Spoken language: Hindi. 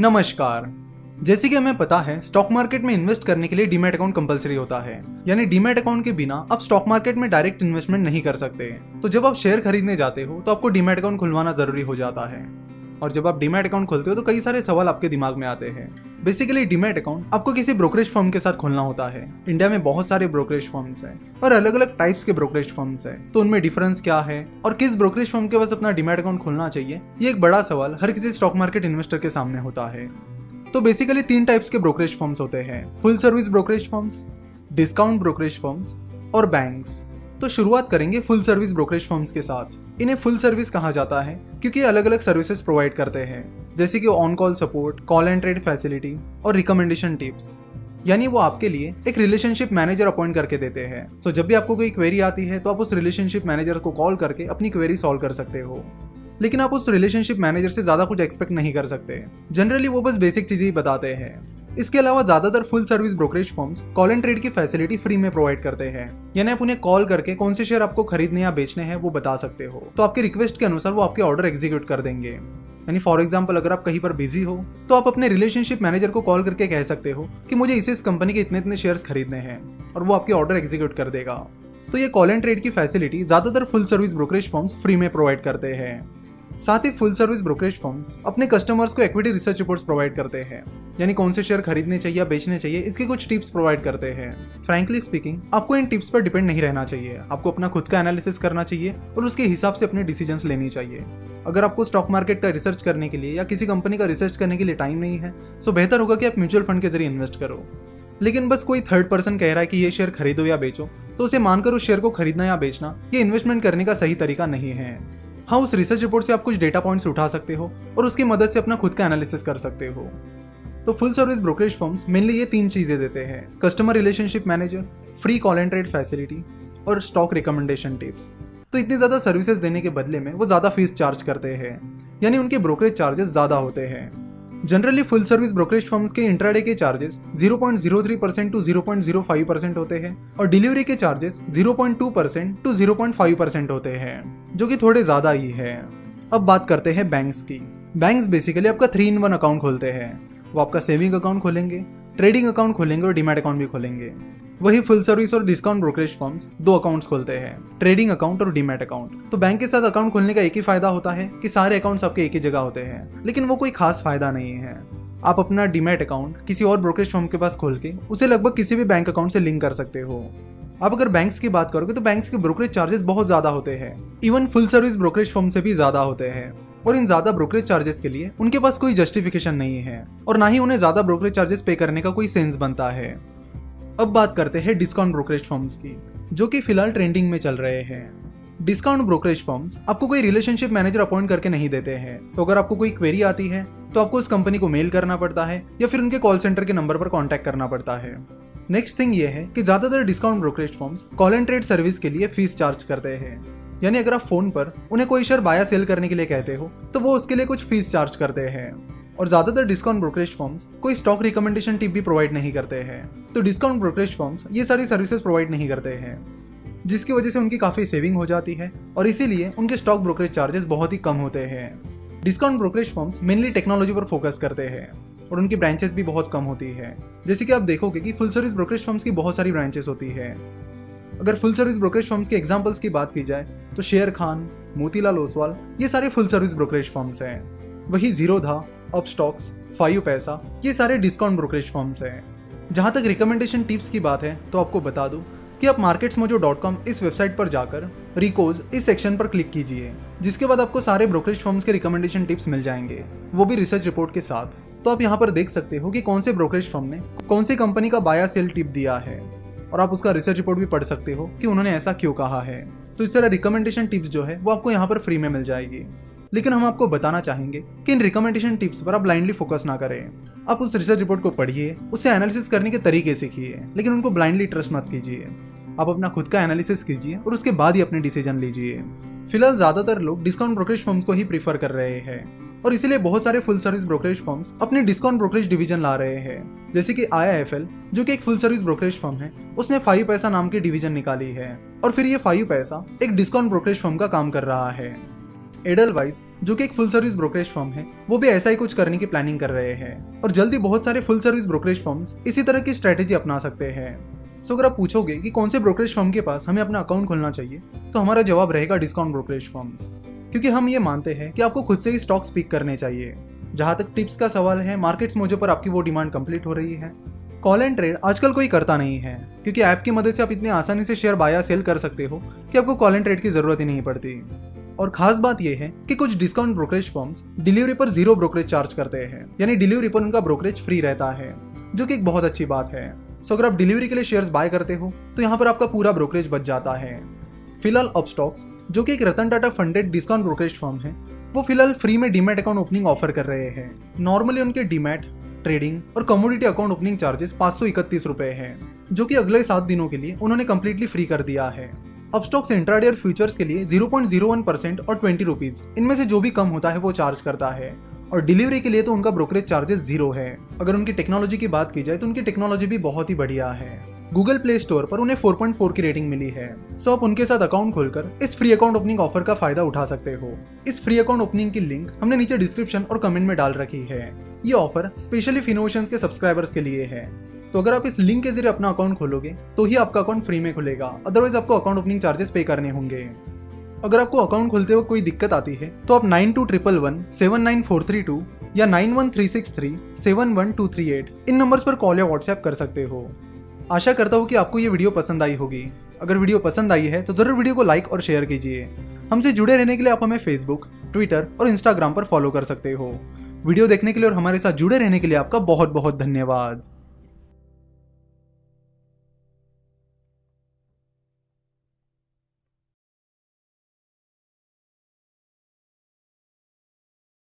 नमस्कार। जैसे कि हमें पता है स्टॉक मार्केट में इन्वेस्ट करने के लिए डीमेट अकाउंट कंपलसरी होता है। यानी डीमेट अकाउंट के बिना आप स्टॉक मार्केट में डायरेक्ट इन्वेस्टमेंट नहीं कर सकते। तो जब आप शेयर खरीदने जाते हो तो आपको डीमेट अकाउंट खुलवाना ज़रूरी हो जाता है। और जब आप डीमेट अकाउंट खोलते हो तो कई सारे सवाल आपके दिमाग में आते हैं। बेसिकली डीमेट अकाउंट आपको किसी ब्रोकरेज फर्म के साथ खोलना होता है। इंडिया में बहुत सारे ब्रोकरेज फर्म्स हैं और अलग अलग टाइप्स के ब्रोकरेज फर्म्स हैं। तो उनमें डिफरेंस क्या है और किस ब्रोकरेज फर्म के पास अपना डीमेट अकाउंट खोलना चाहिए? ये एक बड़ा सवाल हर किसी स्टॉक मार्केट इन्वेस्टर के सामने होता है। तो बेसिकली तीन टाइप्स के ब्रोकरेज फर्म्स होते हैं। Full service brokerage firms discount brokerage firms और बैंक्स तो शुरुआत करेंगे फुल सर्विस ब्रोकरेज फर्म्स के साथ। इन्हें फुल सर्विस कहा जाता है, क्योंकि अलग अलग सर्विसेज़ प्रोवाइड करते हैं, जैसे कि on call support call and trade facility और रिकमेंडेशन टिप्स यानी वो आपके लिए एक रिलेशनशिप मैनेजर अपॉइंट करके देते हैं। तो जब भी आपको कोई क्वेरी आती है तो आप उस रिलेशनशिप मैनेजर को कॉल करके अपनी क्वेरी सॉल्व कर सकते हो। लेकिन आप उस रिलेशनशिप मैनेजर से ज़्यादा कुछ एक्सपेक्ट नहीं कर सकते। जनरली वो बस बेसिक चीज़ें ही बताते हैं। इसके अलावा ज़्यादातर full service brokerage firms call and trade की फैसिलिटी फ्री में प्रोवाइड करते हैं। यानी आप उन्हें कॉल करके कौन से शेयर आपको खरीदने या बेचने हैं वो बता सकते हो। तो आपके रिक्वेस्ट के अनुसार वो आपके ऑर्डर एग्जीक्यूट कर देंगे। यानी फॉर एग्ज़ाम्पल अगर आप कहीं पर बिज़ी हो तो आप अपने रिलेशनशिप मैनेजर को कॉल करके कह सकते हो कि मुझे इस इस कंपनी के इतने इतने शेयर्स खरीदने हैं और वो आपके ऑर्डर एग्जीक्यूट कर देगा। तो ये कॉल एंड ट्रेड की फैसिलिटी ज़्यादातर full service brokerage firms free में प्रोवाइड करते हैं। साथ ही फुल सर्विस ब्रोकरेज फर्म्स अपने कस्टमर्स को इक्विटी रिसर्च रिपोर्ट्स प्रोवाइड करते हैं। यानी कौन से शेयर खरीदने चाहिए या बेचने चाहिए, इसके कुछ टिप्स प्रोवाइड करते हैं। फ्रेंकली स्पीकिंग आपको इन टिप्स पर डिपेंड नहीं रहना चाहिए। आपको अपना खुद का एनालिसिस करना चाहिए और उसके हिसाब से अपने डिसीजंस लेनी चाहिए। अगर आपको स्टॉक मार्केट का रिसर्च करने के लिए या किसी कंपनी का रिसर्च करने के लिए टाइम नहीं है तो बेहतर होगा कि आप म्यूचुअल फंड के ज़रिए इन्वेस्ट करो। लेकिन बस कोई थर्ड पर्सन कह रहा है कि ये शेयर खरीदो या बेचो तो उसे मानकर उस शेयर को खरीदना या बेचना, ये इन्वेस्टमेंट करने का सही तरीका नहीं है। हाँ उस रिसर्च रिपोर्ट से आप कुछ डेटा पॉइंट्स उठा सकते हो और उसकी मदद से अपना खुद का एनालिसिस कर सकते हो। तो full service brokerage firms mainly ये तीन चीज़ें देते हैं. Customer relationship manager free call and trade facility और स्टॉक रिकमेंडेशन टिप्स तो इतनी ज़्यादा सर्विसेज़ देने के बदले में वो ज़्यादा फ़ीस चार्ज करते हैं. यानी उनके ब्रोकरेज चार्जेस ज़्यादा होते हैं. Generally full service brokerage firms के इंट्राडे के चार्जेस 0.03 परसेंट टू 0.05 परसेंट होते हैं और डिलीवरी के चार्जेस 0.2 परसेंट टू 0.5 परसेंट होते हैं, जो कि थोड़े ज़्यादा ही है. अब बात करते हैं बैंक्स की. बैंक्स बेसिकली आपका थ्री इन वन अकाउंट खोलते हैं. वो आपका सेविंग अकाउंट खोलेंगे ट्रेडिंग अकाउंट खोलेंगे और डिमेट अकाउंट भी खोलेंगे। वही फुल सर्विस और डिस्काउंट ब्रोकरेज फर्म्स दो अकाउंट्स खोलते हैं ट्रेडिंग अकाउंट और डीमेट अकाउंट तो बैंक के साथ अकाउंट खोलने का एक ही फ़ायदा होता है कि सारे अकाउंट्स आपके एक ही जगह होते हैं, लेकिन वो कोई खास फ़ायदा नहीं है। आप अपना डीमेट अकाउंट किसी और ब्रोकरेज फर्म के पास खोल के उसे लगभग किसी भी बैंक अकाउंट से लिंक कर सकते हो। आप अगर बैंक्स की बात करोगे तो बैंक्स के ब्रोकरेज चार्जेस बहुत ज़्यादा होते हैं even full service brokerage firm से भी ज़्यादा होते हैं। और इन ज़्यादा ब्रोकरेज चार्जेस के लिए उनके पास कोई जस्टिफिकेशन नहीं है और ना ही उन्हें ज़्यादा ब्रोकरेज चार्जेस पे करने का कोई सेंस बनता है। अब बात करते हैं डिस्काउंट ब्रोकरेज फर्म्स की, जो कि फ़िलहाल ट्रेंडिंग में चल रहे हैं। डिस्काउंट ब्रोकरेज फर्म्स आपको कोई रिलेशनशिप मैनेजर अपॉइंट करके नहीं देते हैं। तो अगर आपको कोई क्वेरी आती है तो आपको उस कंपनी को मेल करना पड़ता है या फिर उनके कॉल सेंटर के नंबर पर कॉन्टैक्ट करना पड़ता है। नेक्स्ट थिंग ये है कि ज़्यादातर discount brokerage firms call and trade service के लिए फ़ीस चार्ज करते हैं। यानी अगर आप फ़ोन पर उन्हें कोई शेयर बाया सेल करने के लिए कहते हो तो वो उसके लिए कुछ फ़ीस चार्ज करते हैं। और ज़्यादातर डिस्काउंट ब्रोकरेज फॉर्म्स कोई स्टॉक रिकमेंडेशन टिप भी प्रोवाइड नहीं करते हैं। तो डिस्काउंट ब्रोकरेज फॉर्म्स ये सारी सर्विसेज़ प्रोवाइड नहीं करते हैं, जिसकी वजह से उनकी काफ़ी सेविंग हो जाती है और इसीलिए उनके स्टॉक ब्रोकरेज चार्जेस बहुत ही कम होते हैं। Discount brokerage firms mainly technology पर फोकस करते हैं और उनकी ब्रांचेस भी बहुत कम होती है। जैसे कि आप देखोगे कि फुल सर्विस ब्रोकरेज फर्म्स की बहुत सारी ब्रांचेस होती है। अगर फुल सर्विस ब्रोकरेज फर्म्स के एग्जांपल्स की बात की जाए तो शेयर खान, मोतीलाल ओसवाल, ये सारे फुल सर्विस ब्रोकरेज फर्म्स हैं। वही जीरोधा अप स्टॉक्स फाइव पैसा ये सारे डिस्काउंट ब्रोकरेज फर्म्स हैं। जहाँ तक रिकमेंडेशन टिप्स की बात है तो आपको बता दूँ कि आप मार्केट्स मोजो डॉट कॉम इस वेबसाइट पर जाकर रिकोज इस सेक्शन पर क्लिक कीजिए, जिसके बाद आपको सारे ब्रोकरेज फर्म्स के रिकमेंडेशन टिप्स मिल जाएँगे। वो भी रिसर्च रिपोर्ट के साथ। तो आप यहाँ पर देख सकते हो कि कौन से ब्रोकरेज फर्म ने कौन सी कंपनी का बाया सेल टिप दिया है। और आप उसका रिसर्च रिपोर्ट भी पढ़ सकते हो कि उन्होंने ऐसा क्यों कहा है। तो इस तरह रिकमेंडेशन टिप्स जो है, वो आपको यहाँ पर फ्री में मिल जाएगी। लेकिन हम आपको बताना चाहेंगे कि इन रिकमेंडेशन टिप्स पर आप ब्लाइंडली फोकस ना करें। आप उस रिसर्च रिपोर्ट को पढ़िए, उससे एनालिसिस करने के तरीके सीखिए, लेकिन उनको ब्लाइंडली ट्रस्ट मत कीजिए। आप अपना खुद का एनालिसिस कीजिए और उसके बाद ही अपने डिसीज़न लीजिए। फ़िलहाल ज़्यादातर लोग डिस्काउंट ब्रोकरेज फर्म्स को ही प्रीफर कर रहे हैं। और इसीलिए बहुत सारे फुल सर्विस ब्रोकरेज फर्म्स अपने डिस्काउंट ब्रोकरेज डिवीज़न ला रहे हैं। जैसे कि आई जो कि एक फुल सर्विस ब्रोकरेज फर्म है, उसने फाइव पैसा नाम की डिवीज़न निकाली है। और फिर ये फाइव पैसा एक डिस्काउंट ब्रोकरेज फर्म का काम कर रहा है। एडलवाइज जो कि एक फुल सर्विस ब्रोकरेज फर्म है, वो भी ऐसा ही कुछ करने की प्लानिंग कर रहे हैं। और जल्दी बहुत सारे फुल सर्विस ब्रोकरेज फर्म्स इसी तरह की स्ट्रेटेजी अपना सकते हैं। सो अगर आप पूछोगे कि कौन से ब्रोकरेज फर्म के पास हमें अपना अकाउंट खोलना चाहिए तो हमारा जवाब रहेगा डिस्काउंट ब्रोकरेज फर्म्स क्योंकि हम ये मानते हैं कि आपको खुद से ही स्टॉक्स पिक करने चाहिए। जहाँ तक टिप्स का सवाल है मार्केट्स मोजो पर आपकी वो डिमांड कंप्लीट हो रही है। कॉल एंड ट्रेड आजकल कोई करता नहीं है, क्योंकि ऐप की मदद से आप इतनी आसानी से शेयर बाया सेल कर सकते हो कि आपको कॉल एंड ट्रेड की ज़रूरत ही नहीं पड़ती। और खास बात यह है कि कुछ डिस्काउंट ब्रोकरेज फर्म्स डिलीवरी पर ज़ीरो ब्रोकरेज चार्ज करते हैं, यानी डिलीवरी पर उनका ब्रोकरेज फ्री रहता है, जो कि एक बहुत अच्छी बात है। सो अगर आप डिलीवरी के लिए शेयर्स बाय करते हो तो यहाँ पर आपका पूरा ब्रोकरेज बच जाता है। फ़िलहाल अपस्टॉक्स जो कि एक Ratan Tata funded discount brokerage firm है, वो फ़िलहाल फ्री में डीमेट अकाउंट ओपनिंग ऑफ़र कर रहे हैं। नॉर्मली उनके डीमेट ट्रेडिंग और कमोडिटी अकाउंट ओपनिंग चार्जेस पाँच सौ इकतीस रुपए है, जो कि अगले सात दिनों के लिए उन्होंने कम्प्लीटली फ्री कर दिया है। अब स्टॉक्स इंट्राडेयर फ्यूचर्स के लिए 0.01 परसेंट और ट्वेंटी रुपीज़ इनमें से जो भी कम होता है वो चार्ज करता है। और डिलीवरी के लिए तो उनका ब्रोकरेज चार्जेस ज़ीरो है। अगर उनकी टेक्नोलॉजी की बात की जाए तो उनकी टेक्नोलॉजी भी बहुत ही बढ़िया है। गूगल प्ले स्टोर पर उन्हें 4.4 की रेटिंग मिली है। सो आप उनके साथ अकाउंट खोलकर इस फ्री अकाउंट ओपनिंग ऑफ़र का फ़ायदा उठा सकते हो। इस फ्री अकाउंट ओपनिंग की लिंक हमने नीचे डिस्क्रिप्शन और कमेंट में डाल रखी है। ये ऑफ़र स्पेशली फिनोशन के सब्सक्राइबर्स के लिए है। तो अगर आप इस लिंक के ज़रिए अपना अकाउंट खोलोगे तो ही आपका अकाउंट फ्री में खुलेगा। अदरवाइज़ आपको अकाउंट ओपनिंग चार्जेस पे करने होंगे। अगर आपको अकाउंट खोलते हुए कोई दिक्कत आती है तो आप nine two triple one, seven nine four three two या nine one three six three, seven one two three eight इन नंबर्स पर कॉल या व्हाट्सएप कर सकते हो। आशा करता हूँ कि आपको ये वीडियो पसंद आई होगी। अगर वीडियो पसंद आई है तो ज़रूर वीडियो को लाइक और शेयर कीजिए। हमसे जुड़े रहने के लिए आप हमें फेसबुक ट्विटर और इंस्टाग्राम पर फॉलो कर सकते हो। वीडियो देखने के लिए और हमारे साथ जुड़े रहने के लिए आपका बहुत बहुत धन्यवाद।